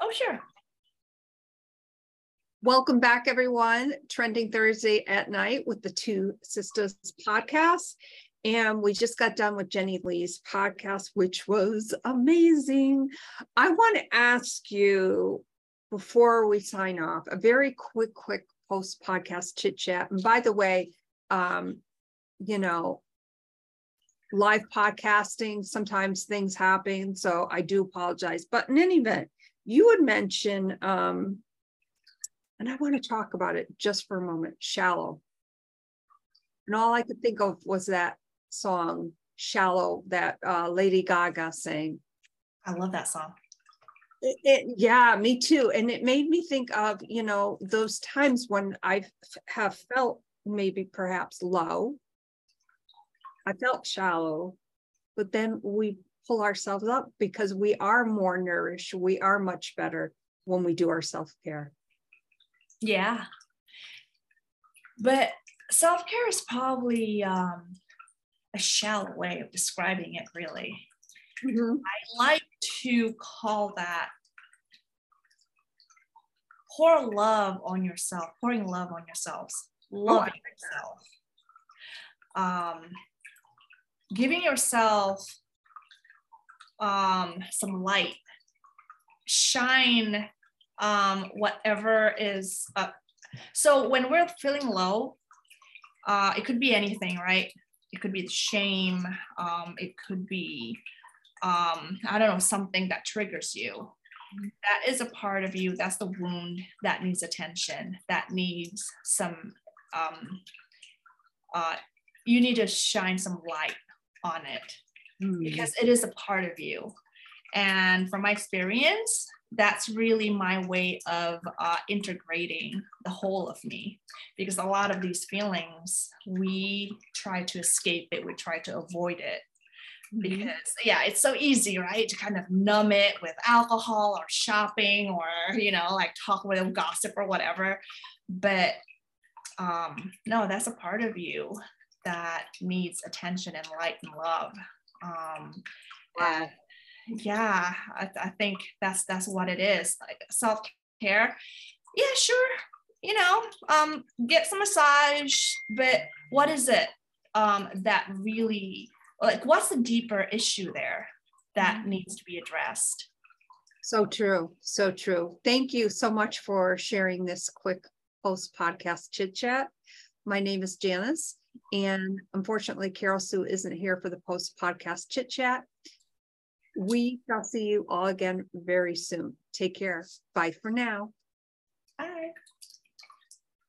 Oh, sure. Welcome back, everyone. Trending Thursday at night with the TwoSistas podcast. And we just got done with Jenny Lee's podcast, which was amazing. I want to ask you before we sign off a very quick, quick post podcast chit chat. And by the way, um, you know, live podcasting, sometimes things happen. So I do apologize. But in any event, you would mention, um, and I want to talk about it just for a moment shallow. And all I could think of was that song, Shallow, that uh, Lady Gaga sang. I love that song. It, it, yeah, me too. And it made me think of, you know, those times when I have felt maybe perhaps low. I felt shallow, but then we pull ourselves up because we are more nourished. We are much better when we do our self care. Yeah. But self care is probably um, a shallow way of describing it, really. Mm-hmm. I like to call that pour love on yourself, pouring love on yourselves, loving oh, yourself, um, giving yourself um, some light, shine um, whatever is up. So when we're feeling low, uh, it could be anything, right? It could be the shame. Um, it could be, um, I don't know, something that triggers you. That is a part of you. That's the wound that needs attention. That needs some. Um, uh, you need to shine some light on it mm. because it is a part of you. And from my experience, that's really my way of uh, integrating the whole of me because a lot of these feelings we try to escape it we try to avoid it mm-hmm. because yeah it's so easy right to kind of numb it with alcohol or shopping or you know like talk with them, gossip or whatever but um no that's a part of you that needs attention and light and love um wow. yeah I, I think that's that's what it is like self-care yeah sure you know um get some massage but what is it um that really like what's the deeper issue there that mm-hmm. needs to be addressed so true so true thank you so much for sharing this quick post podcast chit chat my name is janice and unfortunately carol sue isn't here for the post podcast chit chat we shall see you all again very soon. Take care. Bye for now. Bye.